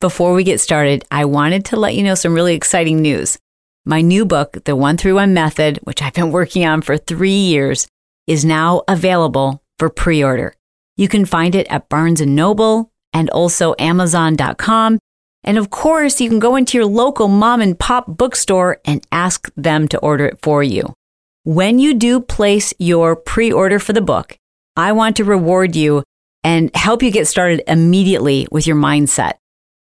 Before we get started, I wanted to let you know some really exciting news. My new book, The 131 Method, which I've been working on for three years, is now available for pre-order. You can find it at Barnes & Noble and also Amazon.com. And of course, you can go into your local mom and pop bookstore and ask them to order it for you. When you do place your pre-order for the book, I want to reward you and help you get started immediately with your mindset.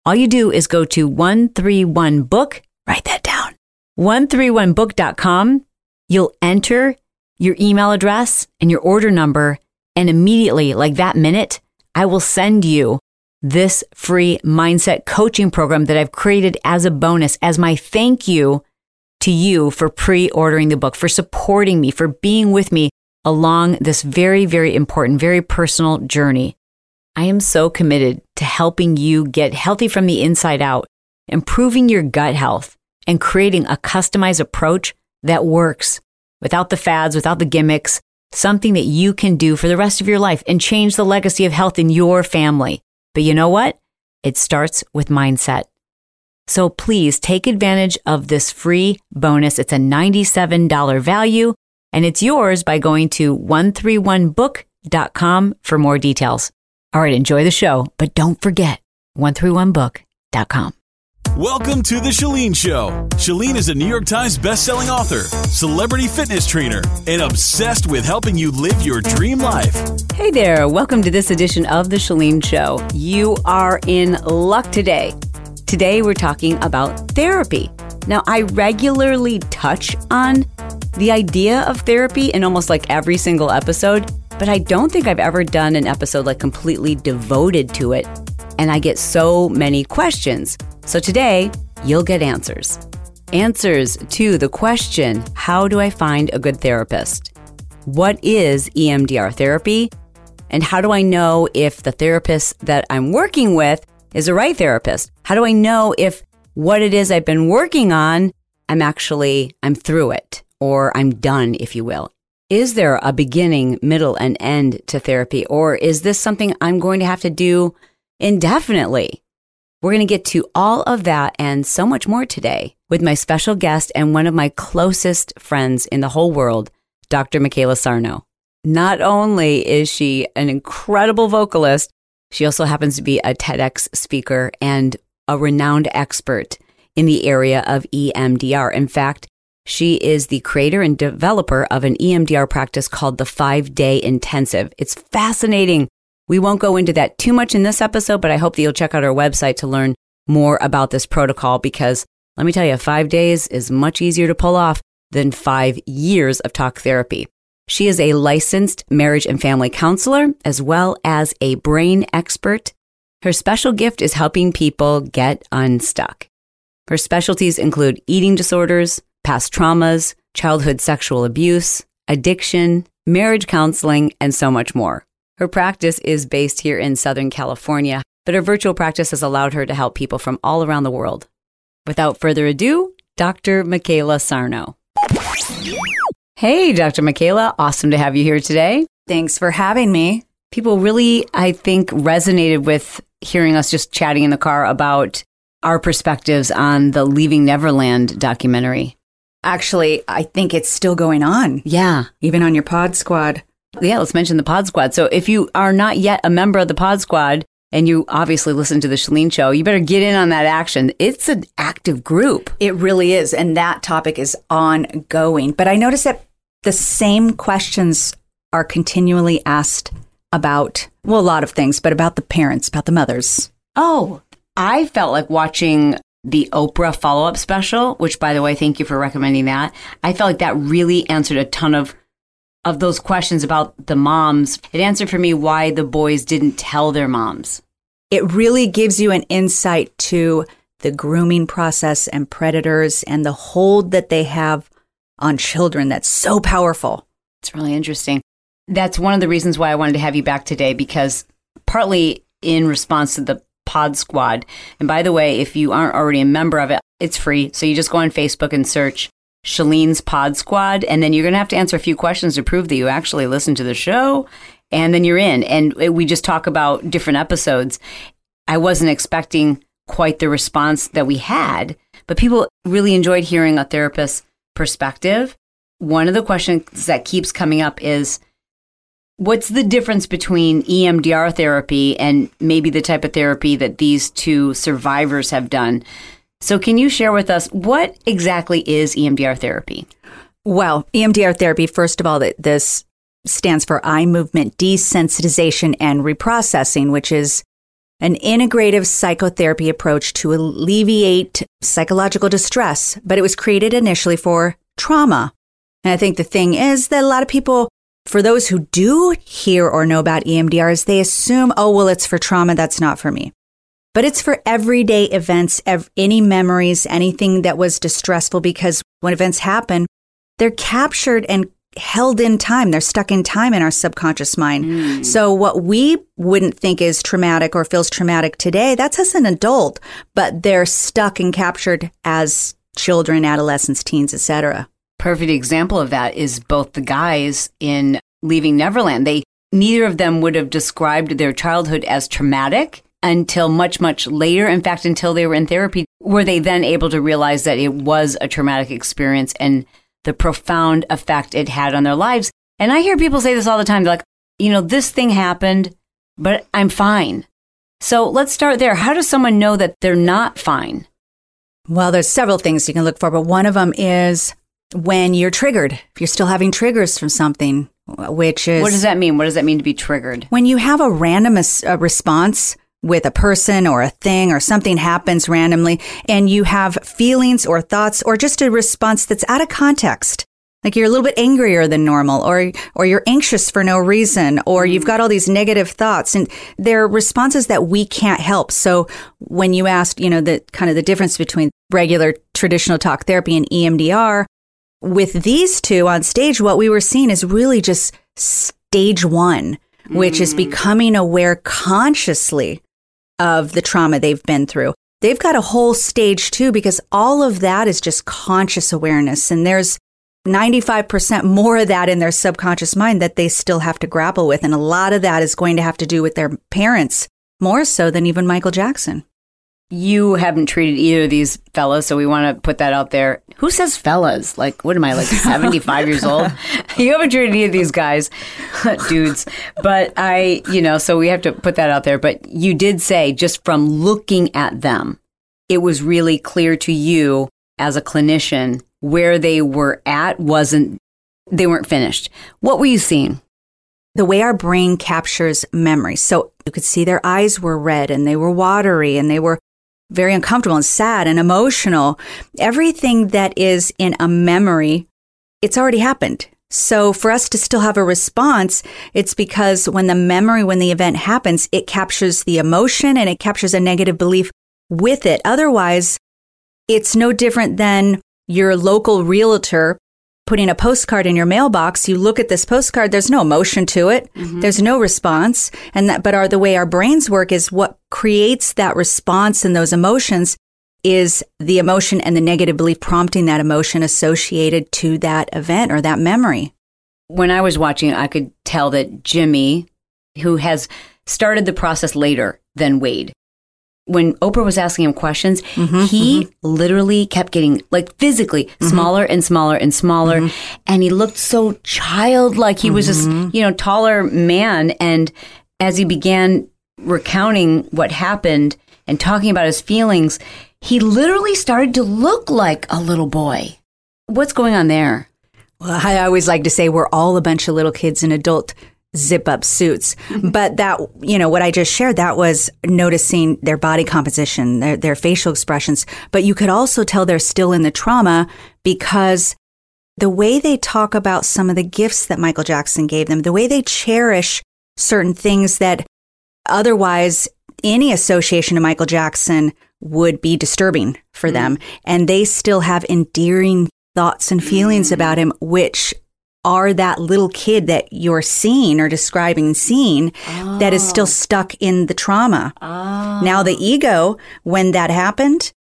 All you do is go to 131book, write that down, 131book.com. You'll enter your email address and your order number, and immediately, like that minute, I will send you this free mindset coaching program that I've created as a bonus, as my thank you to you for pre ordering the book, for supporting me, for being with me along this very, very important, very personal journey. I am so committed to helping you get healthy from the inside out, improving your gut health, and creating a customized approach that works without the fads, without the gimmicks, something that you can do for the rest of your life and change the legacy of health in your family. But you know what? It starts with mindset. So please take advantage of this free bonus. It's a $97 value and it's yours by going to 131book.com for more details. All right, enjoy the show, but don't forget 131book.com. Welcome to The Chalene Show. Chalene is a New York Times bestselling author, celebrity fitness trainer, and obsessed with helping you live your dream life. Hey there, welcome to this edition of The Chalene Show. You are in luck today. Today we're talking about therapy. Now, I regularly touch on the idea of therapy in almost like every single episode, but I don't think I've ever done an episode like completely devoted to it. And I get so many questions. So today, you'll get answers. Answers to the question How do I find a good therapist? What is EMDR therapy? And how do I know if the therapist that I'm working with is the right therapist? How do I know if what it is I've been working on, I'm actually, I'm through it or I'm done, if you will? Is there a beginning, middle, and end to therapy? Or is this something I'm going to have to do indefinitely? We're going to get to all of that and so much more today with my special guest and one of my closest friends in the whole world, Dr. Mcayla Sarno. Not only is she an incredible vocalist, she also happens to be a TEDx speaker and a renowned expert in the area of EMDR. In fact, she is the creator and developer of an EMDR practice called the Five Day Intensive. It's fascinating. We won't go into that too much in this episode, but I hope that you'll check out our website to learn more about this protocol because let me tell you, five days is much easier to pull off than five years of talk therapy. She is a licensed marriage and family counselor as well as a brain expert. Her special gift is helping people get unstuck. Her specialties include eating disorders, past traumas, childhood sexual abuse, addiction, marriage counseling, and so much more. Her practice is based here in Southern California, but her virtual practice has allowed her to help people from all around the world. Without further ado, Dr. Mcayla Sarno. Hey, Dr. Mcayla, awesome to have you here today. Thanks for having me. People really, I think, resonated with hearing us just chatting in the car about our perspectives on the Leaving Neverland documentary. Actually, I think it's still going on. Yeah. Even on your pod squad. Yeah, let's mention the Pod Squad. So if you are not yet a member of the Pod Squad and you obviously listen to the Chalene show, you better get in on that action. It's an active group. It really is. And that topic is ongoing. But I noticed that the same questions are continually asked about, well, a lot of things, but about the parents, about the mothers. Oh, I felt like watching the Oprah follow up special, which by the way, thank you for recommending that. I felt like that really answered a ton of of those questions about the moms. It answered for me why the boys didn't tell their moms. it really gives you an insight to the grooming process and predators and the hold that they have on children that's so powerful. It's really interesting. That's one of the reasons why I wanted to have you back today because partly in response to the Pod Squad. And by the way, if you aren't already a member of it, it's free. So you just go on Facebook and search Chalene's Pod Squad, and then you're going to have to answer a few questions to prove that you actually listen to the show. And then you're in. And we just talk about different episodes. I wasn't expecting quite the response that we had, but people really enjoyed hearing a therapist's perspective. One of the questions that keeps coming up is what's the difference between EMDR therapy and maybe the type of therapy that these two survivors have done? So, can you share with us what exactly is EMDR therapy? Well, EMDR therapy, first of all, that this stands for eye movement desensitization and reprocessing, which is an integrative psychotherapy approach to alleviate psychological distress, but it was created initially for trauma. And I think the thing is that a lot of people, for those who do hear or know about EMDRs, they assume, oh, well, it's for trauma. That's not for me but it's for everyday events, ev- any memories, anything that was distressful because when events happen, they're captured and held in time. They're stuck in time in our subconscious mind. Mm. So what we wouldn't think is traumatic or feels traumatic today, that's as an adult, but they're stuck and captured as children, adolescents, teens, etc. Perfect example of that is both the guys in Leaving Neverland. They neither of them would have described their childhood as traumatic until much, much later. In fact, until they were in therapy, were they then able to realize that it was a traumatic experience and the profound effect it had on their lives. And I hear people say this all the time. They're like, you know, this thing happened, but I'm fine. So let's start there. How does someone know that they're not fine? Well, there's several things you can look for, but one of them is when you're triggered. If you're still having triggers from something, which is what does that mean? What does that mean to be triggered? When you have a random uh, response with a person or a thing or something happens randomly and you have feelings or thoughts or just a response that's out of context. Like you're a little bit angrier than normal or or you're anxious for no reason or mm-hmm. you've got all these negative thoughts and they're responses that we can't help. So when you asked, you know, the kind of the difference between regular traditional talk therapy and EMDR, with these two on stage what we were seeing is really just stage 1, which mm. is becoming aware consciously of the trauma they've been through. They've got a whole stage two because all of that is just conscious awareness. And there's 95% more of that in their subconscious mind that they still have to grapple with. And a lot of that is going to have to do with their parents, more so than even Michael Jackson. You haven't treated either of these fellas, so we want to put that out there. Who says fellas? Like, what am I, like 75 years old? You haven't treated any of these guys, dudes. But I, you know, so we have to put that out there. But you did say, just from looking at them, it was really clear to you as a clinician where they were at wasn't, they weren't finished. What were you seeing? the way our brain captures memory. So you could see their eyes were red and they were watery and they were very uncomfortable and sad and emotional. Everything that is in a memory, it's already happened. So for us to still have a response, it's because when the memory, when the event happens, it captures the emotion and it captures a negative belief with it. Otherwise, it's no different than your local realtor putting a postcard in your mailbox, you look at this postcard, there's no emotion to it. Mm-hmm. There's no response. And that, but our, the way our brains work is what creates that response and those emotions is the emotion and the negative belief prompting that emotion associated to that event or that memory. When I was watching, I could tell that Jimmy, who has started the process later than Wade, when Oprah was asking him questions, mm-hmm, he mm-hmm. literally kept getting like physically mm-hmm. smaller and smaller and smaller. Mm-hmm. And he looked so childlike. He was this, mm-hmm. you know, taller man. And as he began recounting what happened and talking about his feelings, he literally started to look like a little boy. What's going on there? Well, I always like to say we're all a bunch of little kids in adult zip up suits. Mm-hmm. But that, you know, what I just shared, that was noticing their body composition, their, their facial expressions. But you could also tell they're still in the trauma because the way they talk about some of the gifts that Michael Jackson gave them, the way they cherish certain things that otherwise any association to Michael Jackson would be disturbing for Mm. them. And they still have endearing thoughts and feelings Mm. about him, which are that little kid that you're seeing or describing seeing that is Oh. still stuck in the trauma. Now, the oh. ego, when that happened,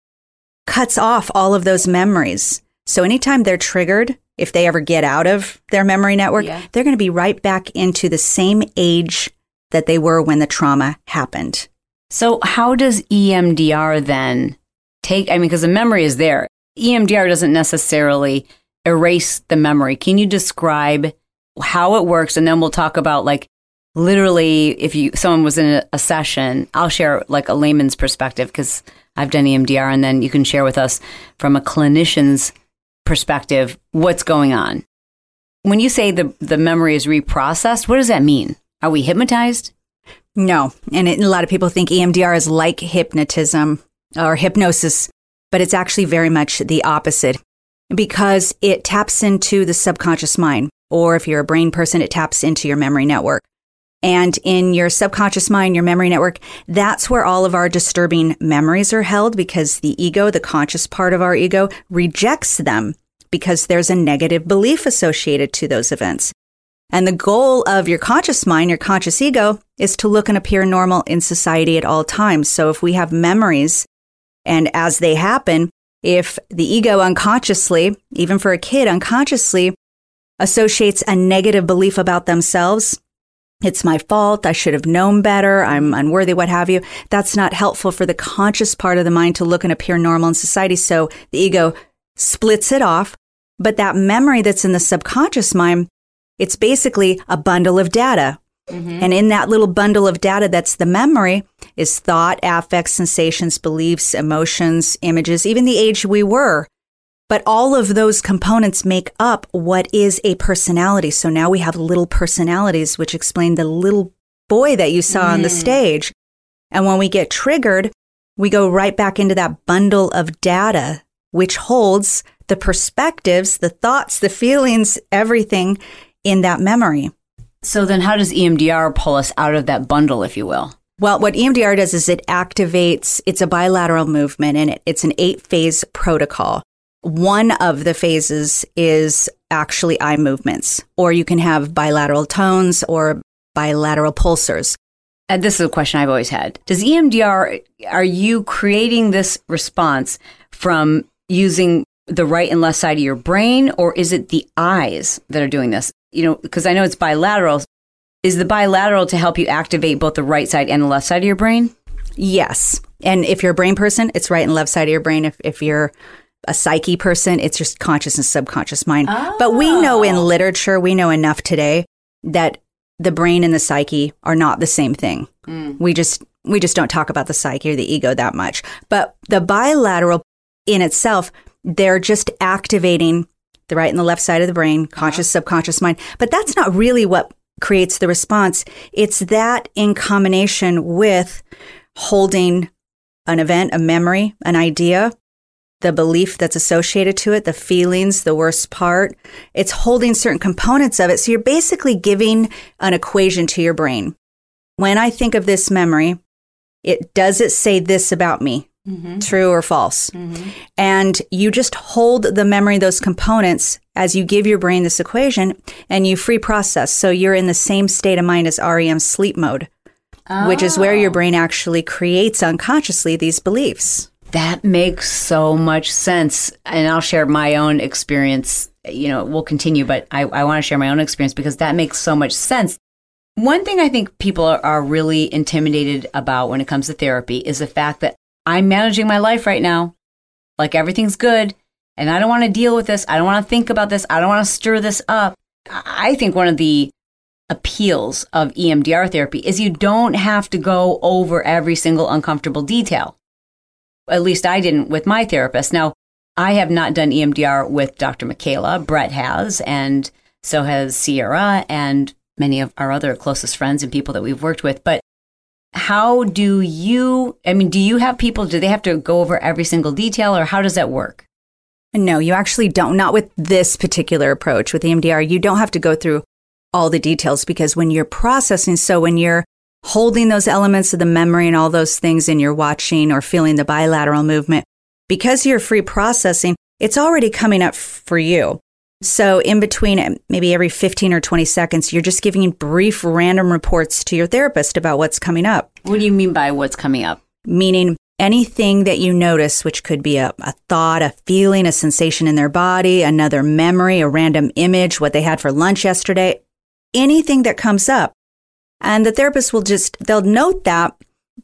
cuts off all of those memories. So, anytime they're triggered, if they ever get out of their memory network, Yeah. they're going to be right back into the same age that they were when the trauma happened. So, how does EMDR then take? I mean, because the memory is there. EMDR doesn't necessarily erase the memory. Can you describe how it works? And then we'll talk about like literally if you someone was in a, session, I'll share like a layman's perspective because I've done EMDR, and then you can share with us from a clinician's perspective what's going on. When you say the the memory is reprocessed, what does that mean? Are we hypnotized? No. And it, a lot of people think EMDR is like hypnotism or hypnosis, but it's actually very much the opposite because it taps into the subconscious mind. Or if you're a brain person, it taps into your memory network. And in your subconscious mind, your memory network, that's where all of our disturbing memories are held because the ego, the conscious part of our ego, rejects them because there's a negative belief associated to those events. And the goal of your conscious mind, your conscious ego, is to look and appear normal in society at all times. So if we have memories and as they happen, if the ego unconsciously, even for a kid unconsciously, associates a negative belief about themselves, it's my fault, I should have known better, I'm unworthy, what have you, that's not helpful for the conscious part of the mind to look and appear normal in society. So the ego splits it off. But that memory that's in the subconscious mind, it's basically a bundle of data. Mm-hmm. And in that little bundle of data that's the memory is thought, affects, sensations, beliefs, emotions, images, even the age we were. But all of those components make up what is a personality. So now we have little personalities, which explain the little boy that you saw on the mm. stage. And when we get triggered, we go right back into that bundle of data, which holds the perspectives, the thoughts, the feelings, everything in that memory. So then, how does EMDR pull us out of that bundle, if you will? Well, what EMDR does is it activates, it's a bilateral movement and it, it's an eight phase protocol. One of the phases is actually eye movements, or you can have bilateral tones or bilateral pulsars. And this is a question I've always had. Does EMDR, are you creating this response from using the right and left side of your brain, or is it the eyes that are doing this? You know, because I know it's bilateral. Is the bilateral to help you activate both the right side and the left side of your brain? Yes. And if you're a brain person, it's right and left side of your brain. If, if you're a psyche person, it's your conscious and subconscious mind. But we know in oh. literature, we know enough today that the brain and the psyche are not the same thing. Mm. We just we just don't talk about the psyche or the ego that much. But the bilateral in itself, they're just activating the right and the left side of the brain, conscious, uh-huh. subconscious mind. But that's not really what creates the response. It's that in combination with holding an event, a memory, an idea, the belief that's associated to it, the feelings, the worst part. It's holding certain components of it. So you're basically giving an equation to your brain. When I think of this memory, it does it say this about me? Mm-hmm. True or false? Mm-hmm. And you just hold the memory, those components, as you give your brain this equation and you free process. So you're in the same state of mind as REM sleep mode, which is where your oh. brain actually creates unconsciously these beliefs. That makes so much sense. And I'll share my own experience. You know, we'll continue, but I, I want to share my own experience because that makes so much sense. One thing I think people are, are really intimidated about when it comes to therapy is the fact that I'm managing my life right now. Like everything's good. And I don't want to deal with this. I don't want to think about this. I don't want to stir this up. I think one of the appeals of EMDR therapy is you don't have to go over every single uncomfortable detail. At least I didn't with my therapist. Now, I have not done EMDR with Dr. Mcayla. Brett has, and so has Sierra and many of our other closest friends and people that we've worked with. But how do you, I mean, do you have people, do they have to go over every single detail or how does that work? No, you actually don't. Not with this particular approach with EMDR. You don't have to go through all the details because when you're processing, so when you're holding those elements of the memory and all those things and you're watching or feeling the bilateral movement, because you're free processing, it's already coming up for you. So, in between uh, maybe every 15 or 20 seconds, you're just giving brief random reports to your therapist about what's coming up. What do you mean by what's coming up? Meaning anything that you notice, which could be a, a, thought, a feeling, a sensation in their body, another memory, a random image, what they had for lunch yesterday, anything that comes up. And the therapist will just, they'll note that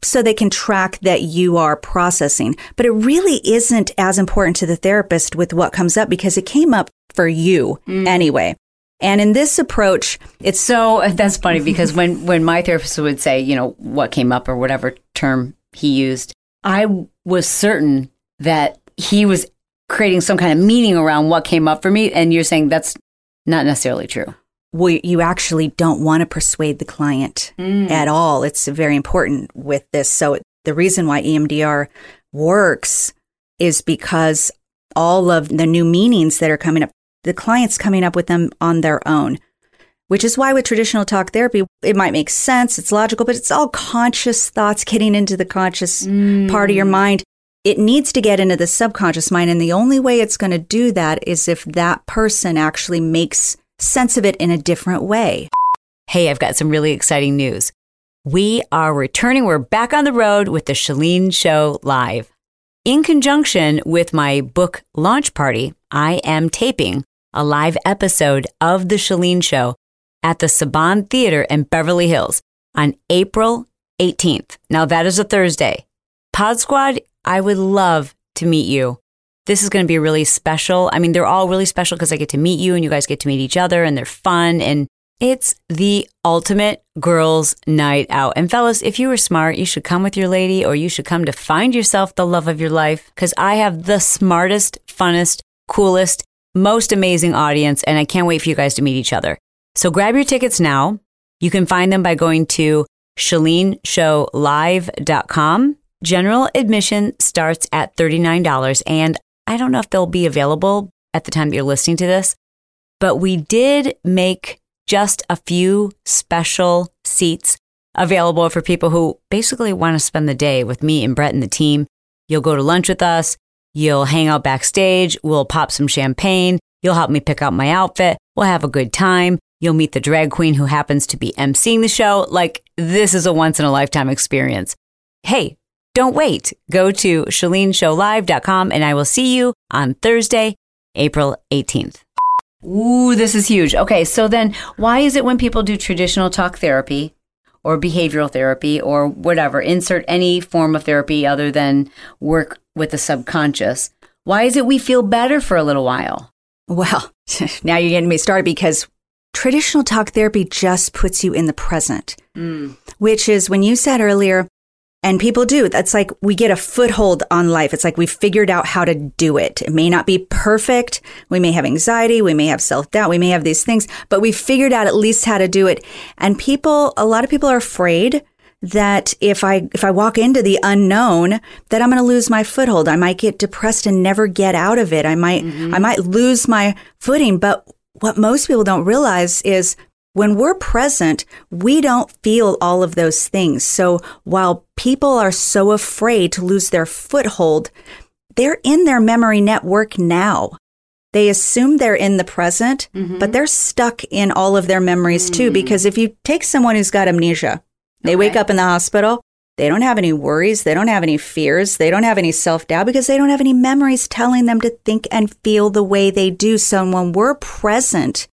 so they can track that you are processing. But it really isn't as important to the therapist with what comes up because it came up for you mm. anyway. And in this approach, it's so that's funny because when when my therapist would say, you know, what came up or whatever term he used, I was certain that he was creating some kind of meaning around what came up for me and you're saying that's not necessarily true. Well, you actually don't want to persuade the client mm. at all. It's very important with this. So the reason why EMDR works is because all of the new meanings that are coming up the client's coming up with them on their own, which is why with traditional talk therapy, it might make sense, it's logical, but it's all conscious thoughts getting into the conscious mm. part of your mind. It needs to get into the subconscious mind. And the only way it's going to do that is if that person actually makes sense of it in a different way. Hey, I've got some really exciting news. We are returning. We're back on the road with the Chalene Show Live. In conjunction with my book launch party, I am taping a live episode of The Chalene Show at the Saban Theater in Beverly Hills on April 18th. Now, that is a Thursday. Pod Squad, I would love to meet you. This is going to be really special. I mean, they're all really special because I get to meet you and you guys get to meet each other and they're fun. And it's the ultimate girls' night out. And fellas, if you were smart, you should come with your lady or you should come to find yourself the love of your life because I have the smartest, funnest, coolest, most amazing audience, and I can't wait for you guys to meet each other. So grab your tickets now. You can find them by going to chaleneshowlive.com. General admission starts at $39, and I don't know if they'll be available at the time that you're listening to this, but we did make just a few special seats available for people who basically want to spend the day with me and Brett and the team. You'll go to lunch with us. You'll hang out backstage. We'll pop some champagne. You'll help me pick out my outfit. We'll have a good time. You'll meet the drag queen who happens to be emceeing the show. Like, this is a once in a lifetime experience. Hey, don't wait. Go to chaleneshowlive.com and I will see you on Thursday, April 18th. Ooh, this is huge. Okay, so then why is it when people do traditional talk therapy or behavioral therapy or whatever, insert any form of therapy other than work with the subconscious, why is it we feel better for a little while? Well, now you're getting me started because traditional talk therapy just puts you in the present, mm. which is when you said earlier, and people do. That's like we get a foothold on life. It's like we figured out how to do it. It may not be perfect. We may have anxiety. We may have self doubt. We may have these things, but we figured out at least how to do it. And people, a lot of people are afraid that if I if I walk into the unknown, that I'm going to lose my foothold. I might get depressed and never get out of it. I might mm-hmm. I might lose my footing. But what most people don't realize is when we're present, we don't feel all of those things. So while people are so afraid to lose their foothold, they're in their memory network now. They assume they're in the present, mm-hmm. but they're stuck in all of their memories mm. too. Because if you take someone who's got amnesia, they okay. wake up in the hospital. They don't have any worries. They don't have any fears. They don't have any self doubt because they don't have any memories telling them to think and feel the way they do. So when we're present,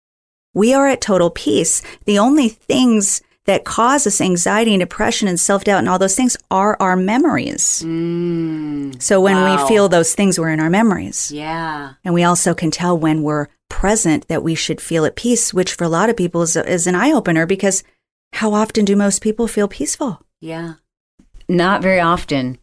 we are at total peace. The only things that cause us anxiety and depression and self doubt and all those things are our memories. Mm, so when wow. we feel those things, we're in our memories. Yeah. And we also can tell when we're present that we should feel at peace, which for a lot of people is, is an eye opener because how often do most people feel peaceful? Yeah. Not very often.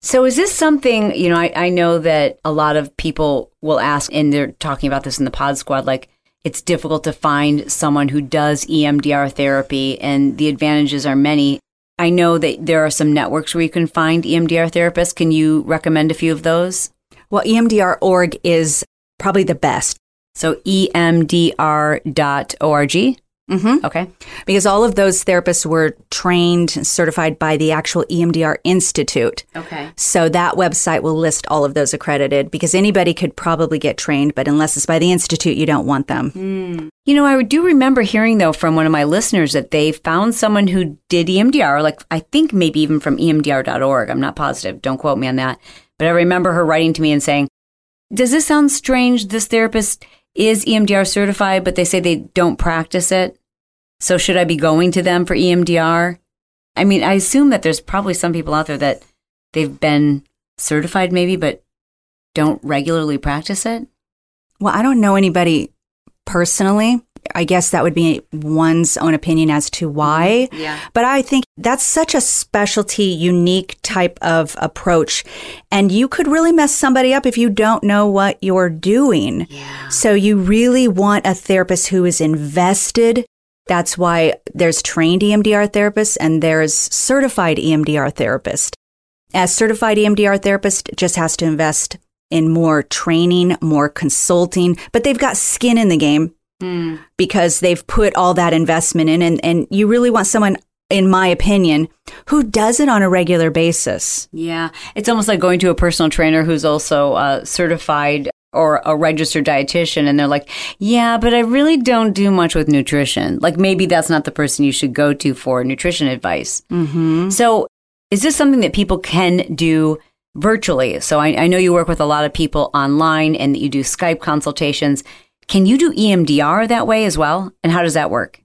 So is this something, you know, I, I know that a lot of people will ask, and they're talking about this in the pod squad, like it's difficult to find someone who does EMDR therapy, and the advantages are many. I know that there are some networks where you can find EMDR therapists. Can you recommend a few of those? Well, EMDR.org is probably the best. So emdr.org. Mm-hmm. Okay. Because all of those therapists were trained, certified by the actual EMDR Institute. Okay. So that website will list all of those accredited because anybody could probably get trained, but unless it's by the Institute, you don't want them. You know, I do remember hearing though from one of my listeners that they found someone who did EMDR, like I think maybe even from EMDR.org. I'm not positive. Don't quote me on that. But I remember her writing to me and saying, Does this sound strange? This therapist is EMDR certified, but they say they don't practice it. So should I be going to them for EMDR? I mean, I assume that there's probably some people out there that they've been certified maybe, but don't regularly practice it. Well, I don't know anybody personally. I guess that would be one's own opinion as to mm-hmm. why. Yeah. But I think that's such a specialty, unique type of approach. And you could really mess somebody up if you don't know what you're doing. Yeah. So you really want a therapist who is invested. That's why there's trained EMDR therapists and there's certified EMDR therapist. As certified EMDR therapist just has to invest in more training, more consulting, but they've got skin in the game because they've put all that investment in and, and you really want someone in my opinion who does it on a regular basis Yeah, it's almost like going to a personal trainer who's also uh, certified or a registered dietitian, and they're like, "Yeah, but I really don't do much with nutrition. Like maybe that's not the person you should go to for nutrition advice." Mm-hmm. So, is this something that people can do virtually? So, I, I know you work with a lot of people online, and that you do Skype consultations. Can you do EMDR that way as well? And how does that work?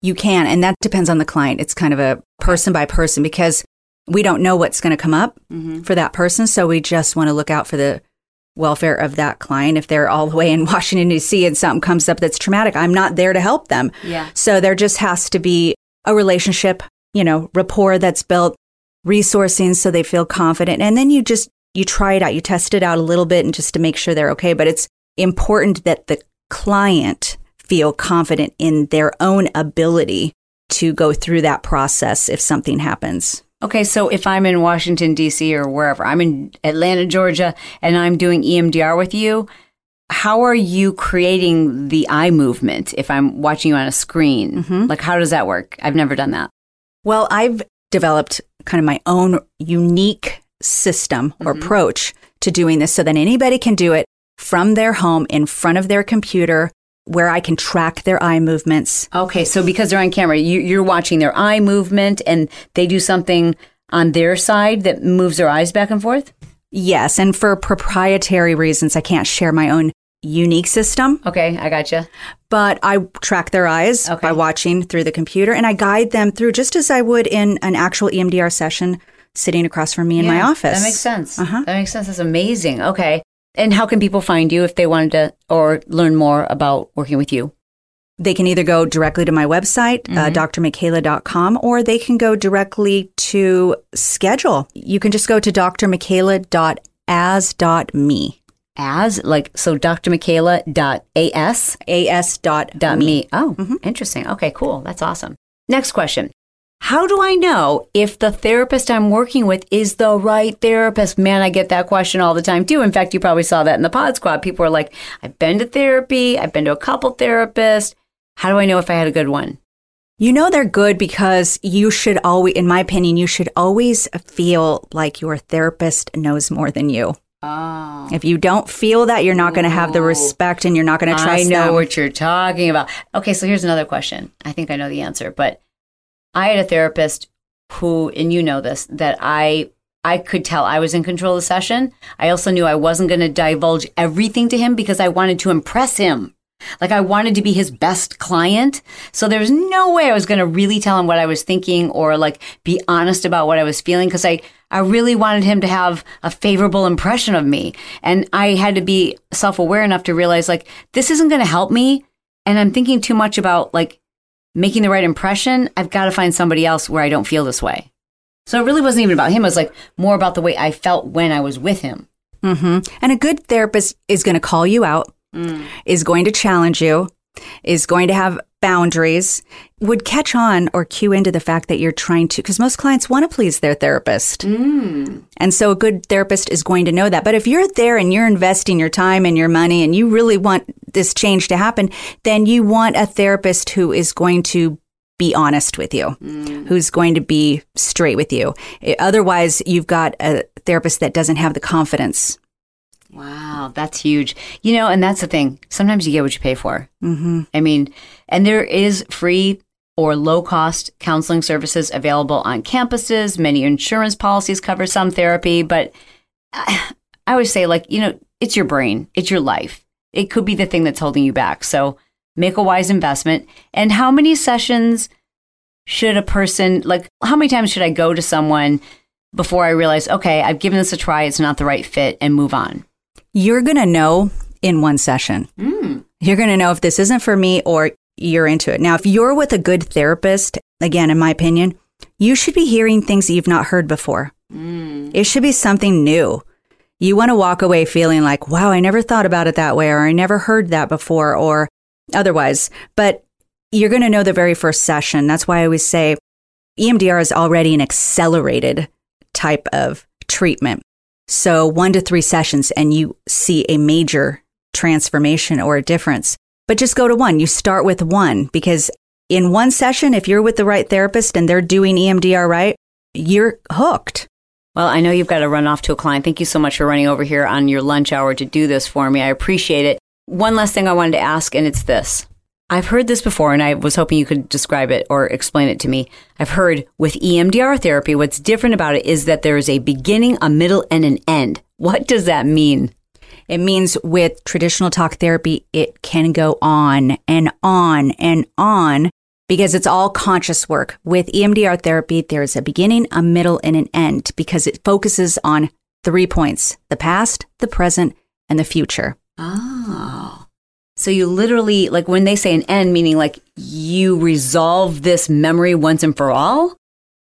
you can and that depends on the client. It's kind of a person by person because we don't know what's going to come up mm-hmm. for that person. So we just want to look out for the welfare of that client. If they're all the way in washington d.c and something comes up that's traumatic i'm not there to help them. Yeah. so there just has to be a relationship you know rapport that's built resourcing so they feel confident. And then you just you try it out. You test it out a little bit and just to make sure they're okay. But it's important that the client feel confident in their own ability to go through that process if something happens Okay, so if I'm in Washington, D.C. or wherever, I'm in Atlanta, Georgia, and I'm doing EMDR with you, how are you creating the eye movement if I'm watching you on a screen? Mm-hmm. Like, how does that work? I've never done that. Well, I've developed kind of my own unique system or mm-hmm. approach to doing this so that anybody can do it from their home in front of their computer where I can track their eye movements. Okay, so because they're on camera, you, you're watching their eye movement and they do something on their side that moves their eyes back and forth? Yes, and for proprietary reasons, I can't share my own unique system, Okay, I gotcha. but I track their eyes Okay. by watching through the computer and I guide them through just as I would in an actual EMDR session sitting across from me in my office. That makes sense. Uh-huh. That makes sense. That's amazing. Okay. And how can people find you if they wanted to or learn more about working with you? They can either go directly to my website, Mm-hmm. uh, drmcayla.com, or they can go directly to schedule. You can just go to drmcayla.as.me. As like so drmcayla.as as dot dot me. me. Oh, interesting. Okay, cool. That's awesome. Next question. How do I know if the therapist I'm working with is the right therapist? Man, I get that question all the time too. In fact, you probably saw that in the pod squad. People are like, I've been to therapy, I've been to a couple therapists. How do I know if I had a good one? You know they're good because you should always, in my opinion, you should always feel like your therapist knows more than you. Oh. If you don't feel that, you're not going to have the respect and you're not going to trust I know them. what you're talking about. Okay, so here's another question. I think I know the answer, but I had a therapist who, and you know this, that I I could tell I was in control of the session. I also knew I wasn't going to divulge everything to him because I wanted to impress him. Like I wanted to be his best client. So there was no way I was going to really tell him what I was thinking or like be honest about what I was feeling because I, I really wanted him to have a favorable impression of me. And I had to be self aware enough to realize like this isn't going to help me. And I'm thinking too much about like making the right impression. I've got to find somebody else where I don't feel this way. So it really wasn't even about him. It was like more about the way I felt when I was with him. hmm And a good therapist is going to call you out, is going to challenge you, is going to have boundaries would catch on or cue into the fact that you're trying to, because most clients want to please their therapist. Mm. And so a good therapist is going to know that. But if you're there and you're investing your time and your money and you really want this change to happen, then you want a therapist who is going to be honest with you, who's going to be straight with you. Eh, Otherwise, you've got a therapist that doesn't have the confidence. Wow, that's huge. You know, and that's the thing. Sometimes you get what you pay for. Mm-hmm. I mean, and there is free or low cost counseling services available on campuses. Many insurance policies cover some therapy, but I, I would say, like, you know, it's your brain, it's your life. It could be the thing that's holding you back. So make a wise investment. And how many sessions should a person, like, how many times should I go to someone before I realize, okay, I've given this a try, it's not the right fit, and move on? You're going to know in one session. Mm. You're going to know if this isn't for me or you're into it. Now, if you're with a good therapist, again, in my opinion, you should be hearing things that you've not heard before. Mm. It should be something new. You want to walk away feeling like, wow, I never thought about it that way, or I never heard that before, or otherwise. But you're going to know the very first session. That's why I always say EMDR is already an accelerated type of treatment. So one to three sessions and you see a major transformation or a difference. But just go to one. You start with one because in one session, if you're with the right therapist and they're doing EMDR right, you're hooked. Well, I know you've got to run off to a client. Thank you so much for running over here on your lunch hour to do this for me. I appreciate it. One last thing I wanted to ask, and it's this. I've heard this before, and I was hoping you could describe it or explain it to me. I've heard with EMDR therapy, what's different about it is that there is a beginning, a middle, and an end. What does that mean? It means with traditional talk therapy, it can go on and on and on because it's all conscious work. With EMDR therapy, there's a beginning, a middle, and an end because it focuses on three points the past, the present, and the future. Oh. So you literally, like when they say an end, meaning like you resolve this memory once and for all?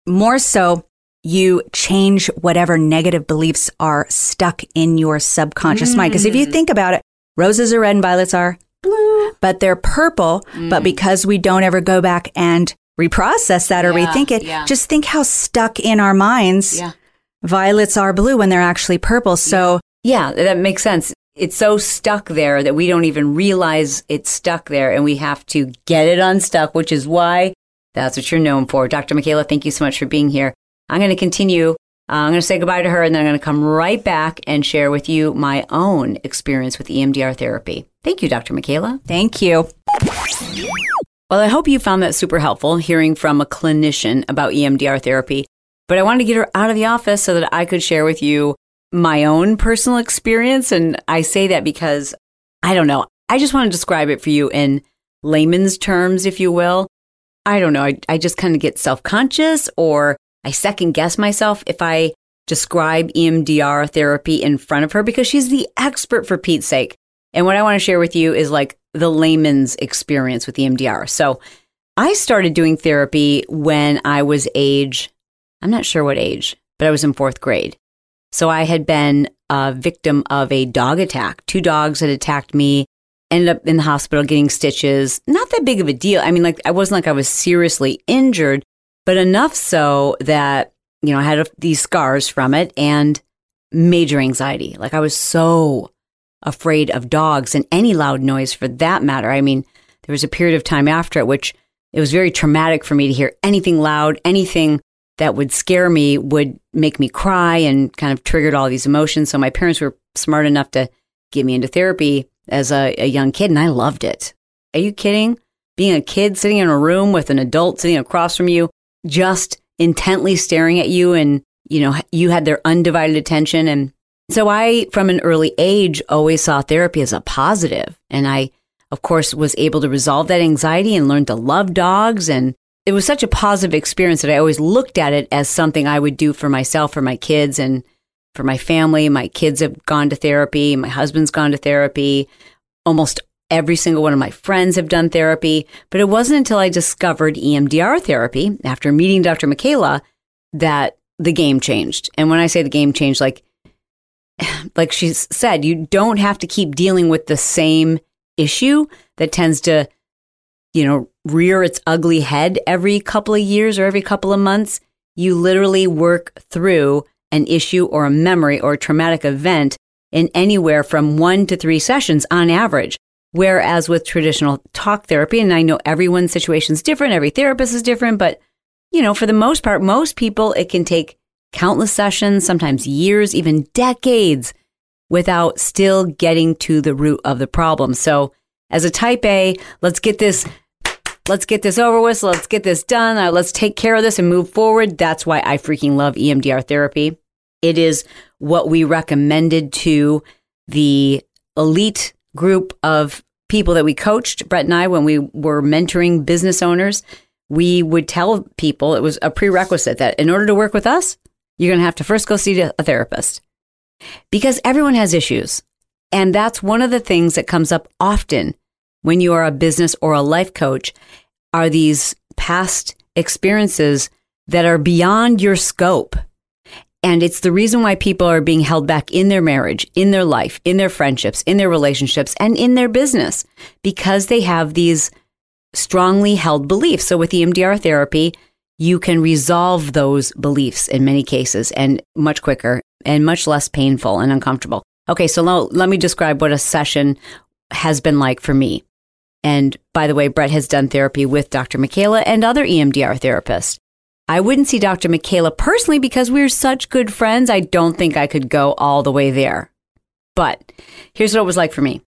More so, you change whatever negative beliefs are stuck in your subconscious mind. Because if you mm. think about it, roses are red and violets are blue, but they're purple. But mm. because we don't ever go back and reprocess that or Yeah, rethink it, yeah. just think how stuck in our minds violets are blue when they're actually purple. So Yeah, that makes sense. It's so stuck there that we don't even realize it's stuck there and we have to get it unstuck, which is why that's what you're known for. Dr. Mcayla, thank you so much for being here. I'm going to continue. Uh, I'm going to say goodbye to her and then I'm going to come right back and share with you my own experience with EMDR therapy. Thank you, Dr. Mcayla. thank you. Well, I hope you found that super helpful hearing from a clinician about EMDR therapy. But I wanted to get her out of the office so that I could share with you my own personal experience. And I say that because I don't know. I just want to describe it for you in layman's terms, if you will. I don't know. I, I just kind of get self conscious or I second guess myself if I describe EMDR therapy in front of her because she's the expert for Pete's sake. And what I want to share with you is like the layman's experience with EMDR. So I started doing therapy when I was age, I'm not sure what age, but I was in fourth grade. So I had been a victim of a dog attack. Two dogs had attacked me, ended up in the hospital getting stitches. Not that big of a deal. I mean, like, I wasn't like I was seriously injured, but enough so that, you know, I had a, these scars from it and major anxiety. Like, I was so afraid of dogs and any loud noise for that matter. I mean, there was a period of time after it, which it was very traumatic for me to hear anything loud, anything that would scare me would make me cry and kind of triggered all these emotions. So my parents were smart enough to get me into therapy as a, a young kid, and I loved it. Are you kidding? Being a kid sitting in a room with an adult sitting across from you, just intently staring at you, and you know you had their undivided attention. And so I, from an early age, always saw therapy as a positive, and I, of course, was able to resolve that anxiety and learn to love dogs and it was such a positive experience that I always looked at it as something I would do for myself, for my kids, and for my family. My kids have gone to therapy. My husband's gone to therapy. Almost every single one of my friends have done therapy. But it wasn't until I discovered EMDR therapy after meeting Dr. Mcayla that the game changed. And when I say the game changed, like, like she said, you don't have to keep dealing with the same issue that tends to you know, rear its ugly head every couple of years or every couple of months. You literally work through an issue or a memory or a traumatic event in anywhere from one to three sessions on average. Whereas with traditional talk therapy, and I know everyone's situation is different, every therapist is different, but you know, for the most part, most people, it can take countless sessions, sometimes years, even decades without still getting to the root of the problem. So as a type A, let's get this let's get this over with. So let's get this done. Uh, let's take care of this and move forward. That's why I freaking love EMDR therapy. It is what we recommended to the elite group of people that we coached, Brett and I, when we were mentoring business owners. We would tell people it was a prerequisite that in order to work with us, you're going to have to first go see a therapist because everyone has issues. And that's one of the things that comes up often when you are a business or a life coach are these past experiences that are beyond your scope. And it's the reason why people are being held back in their marriage, in their life, in their friendships, in their relationships, and in their business because they have these strongly held beliefs. So with EMDR therapy, you can resolve those beliefs in many cases and much quicker and much less painful and uncomfortable. Okay, so let, let me describe what a session has been like for me. And by the way, Brett has done therapy with Dr. Mcayla and other EMDR therapists. I wouldn't see Dr. Mcayla personally because we're such good friends. I don't think I could go all the way there. But here's what it was like for me.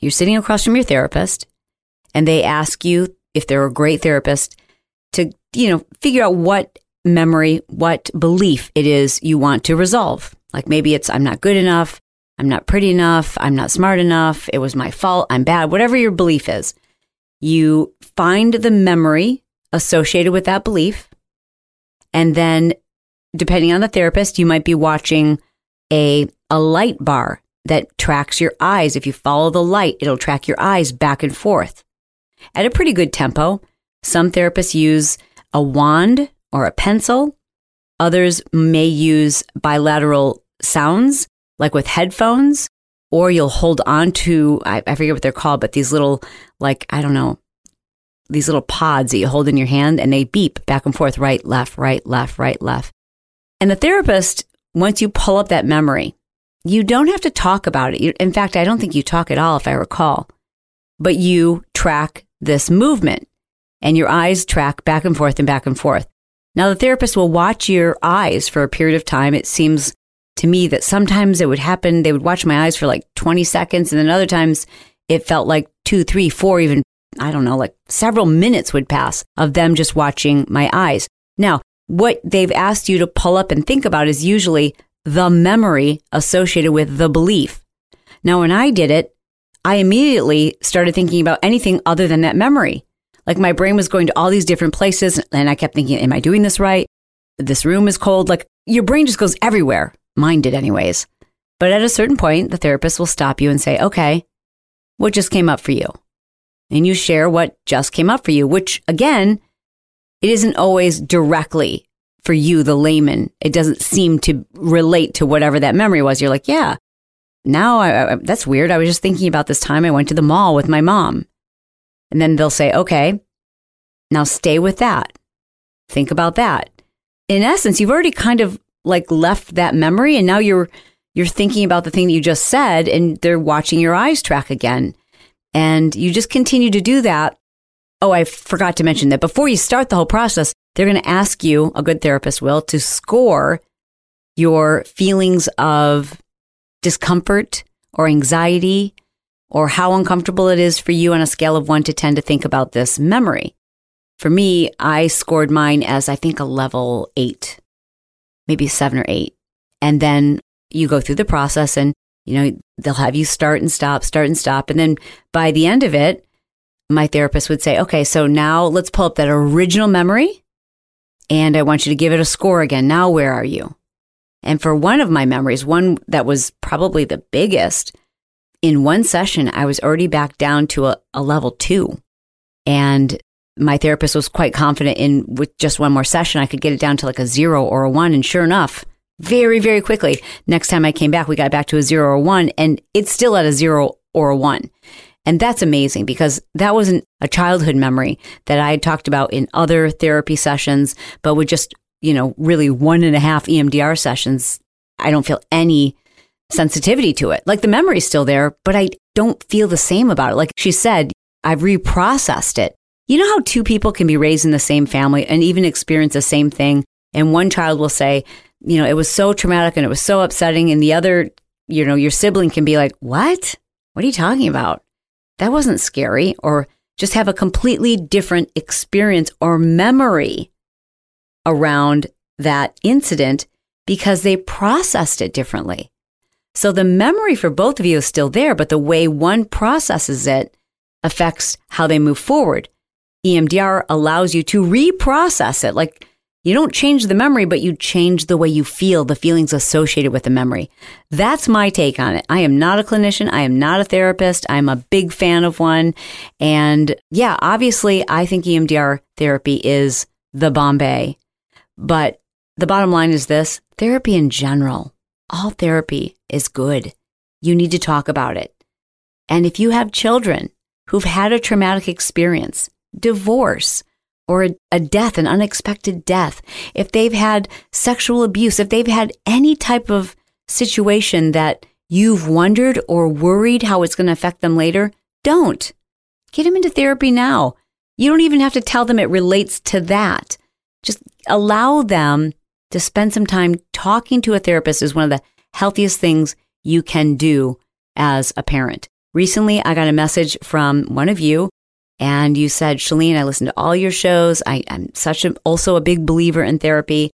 You're sitting across from your therapist and they ask you if they're a great therapist to, you know, figure out what memory, what belief it is you want to resolve. Like maybe it's I'm not good enough, I'm not pretty enough. I'm not smart enough. It was my fault. I'm bad. Whatever your belief is, you find the memory associated with that belief. And then, depending on the therapist, you might be watching a, a light bar that tracks your eyes. If you follow the light, it'll track your eyes back and forth at a pretty good tempo. Some therapists use a wand or a pencil. Others may use bilateral sounds like with headphones, or you'll hold on to, I, I forget what they're called, but these little, like, I don't know, these little pods that you hold in your hand and they beep back and forth, right, left, right, left, right, left. And the therapist, once you pull up that memory, you don't have to talk about it. In fact, I don't think you talk at all, if I recall, but you track this movement and your eyes track back and forth and back and forth. Now, the therapist will watch your eyes for a period of time. It seems to me that sometimes it would happen. They would watch my eyes for like 20 seconds. And then other times it felt like two, three, four, even, I don't know, like several minutes would pass of them just watching my eyes. Now, what they've asked you to pull up and think about is usually the memory associated with the belief. Now, when I did it, I immediately started thinking about anything other than that memory. Like my brain was going to all these different places and I kept thinking, am I doing this right? This room is cold. Like your brain just goes everywhere. Mine did, anyways. But at a certain point, the therapist will stop you and say, okay, what just came up for you? And you share what just came up for you, which again, it isn't always directly for you, the layman. It doesn't seem to relate to whatever that memory was. You're like, yeah, now I, I, that's weird. I was just thinking about this time I went to the mall with my mom. And then they'll say, okay, now stay with that. Think about that. In essence, you've already kind of like left that memory and now you're you're thinking about the thing that you just said and they're watching your eyes track again. And you just continue to do that. Oh, I forgot to mention that before you start the whole process, they're going to ask you, a good therapist will, to score your feelings of discomfort or anxiety or how uncomfortable it is for you on a scale of one to 10 to think about this memory. For me, I scored mine as I think a level eight maybe seven or eight. And then you go through the process and, you know, they'll have you start and stop, start and stop. And then by the end of it, my therapist would say, okay, so now let's pull up that original memory and I want you to give it a score again. Now, where are you? And for one of my memories, one that was probably the biggest, in one session, I was already back down to a, a level two. And my therapist was quite confident in with just one more session, I could get it down to like a zero or a one. And sure enough, very, very quickly, next time I came back, we got back to a zero or one and it's still at a zero or a one. And that's amazing because that wasn't a childhood memory that I had talked about in other therapy sessions, but with just, you know, really one and a half EMDR sessions, I don't feel any sensitivity to it. Like the memory's still there, but I don't feel the same about it. Like she said, I've reprocessed it. You know how two people can be raised in the same family and even experience the same thing? And one child will say, you know, it was so traumatic and it was so upsetting. And the other, you know, your sibling can be like, what? What are you talking about? That wasn't scary. Or just have a completely different experience or memory around that incident because they processed it differently. So the memory for both of you is still there, but the way one processes it affects how they move forward. EMDR allows you to reprocess it. Like you don't change the memory, but you change the way you feel, the feelings associated with the memory. That's my take on it. I am not a clinician. I am not a therapist. I'm a big fan of one. And yeah, obviously, I think EMDR therapy is the Bombay. But the bottom line is this therapy in general, all therapy is good. You need to talk about it. And if you have children who've had a traumatic experience, divorce, or a, a, death, an unexpected death, if they've had sexual abuse, if they've had any type of situation that you've wondered or worried how it's going to affect them later, don't. Get them into therapy now. You don't even have to tell them it relates to that. Just allow them to spend some time talking to a therapist is one of the healthiest things you can do as a parent. Recently, I got a message from one of you and you said, Chalene, I listen to all your shows. I, am such a, also a big believer in therapy.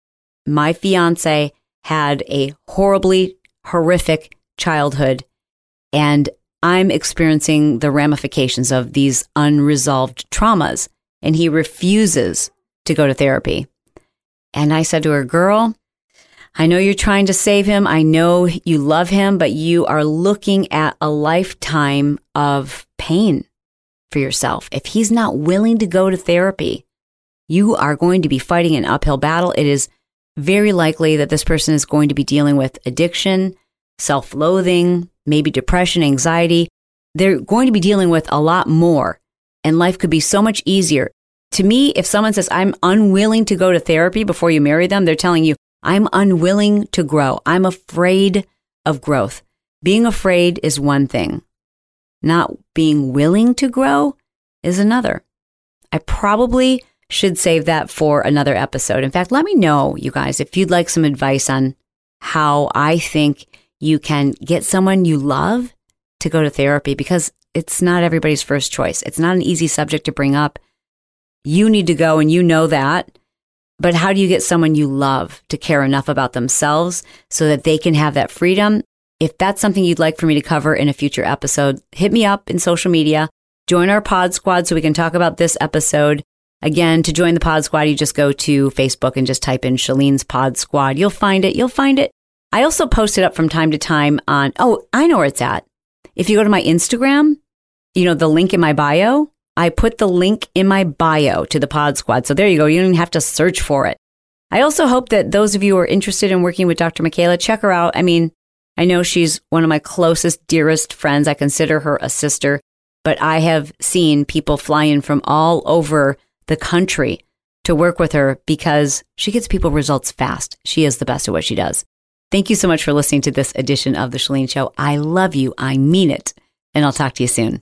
My fiance had a horribly horrific childhood, and I'm experiencing the ramifications of these unresolved traumas. And he refuses to go to therapy. And I said to her, Girl, I know you're trying to save him. I know you love him, but you are looking at a lifetime of pain for yourself. If he's not willing to go to therapy, you are going to be fighting an uphill battle. It is very likely that this person is going to be dealing with addiction, self loathing, maybe depression, anxiety. They're going to be dealing with a lot more, and life could be so much easier. To me, if someone says, I'm unwilling to go to therapy before you marry them, they're telling you, I'm unwilling to grow. I'm afraid of growth. Being afraid is one thing. Not being willing to grow is another. I probably should save that for another episode. In fact, let me know, you guys, if you'd like some advice on how I think you can get someone you love to go to therapy because it's not everybody's first choice. It's not an easy subject to bring up. You need to go and you know that. But how do you get someone you love to care enough about themselves so that they can have that freedom if that's something you'd like for me to cover in a future episode, hit me up in social media. Join our pod squad so we can talk about this episode. Again, to join the pod squad, you just go to Facebook and just type in Chalene's Pod Squad. You'll find it. You'll find it. I also post it up from time to time on, oh, I know where it's at. If you go to my Instagram, you know, the link in my bio, I put the link in my bio to the Pod Squad. So there you go. You don't even have to search for it. I also hope that those of you who are interested in working with Dr. Mcayla, check her out. I mean, I know she's one of my closest, dearest friends. I consider her a sister, but I have seen people fly in from all over the country to work with her because she gets people results fast. She is the best at what she does. Thank you so much for listening to this edition of The Chalene Show. I love you. I mean it. And I'll talk to you soon.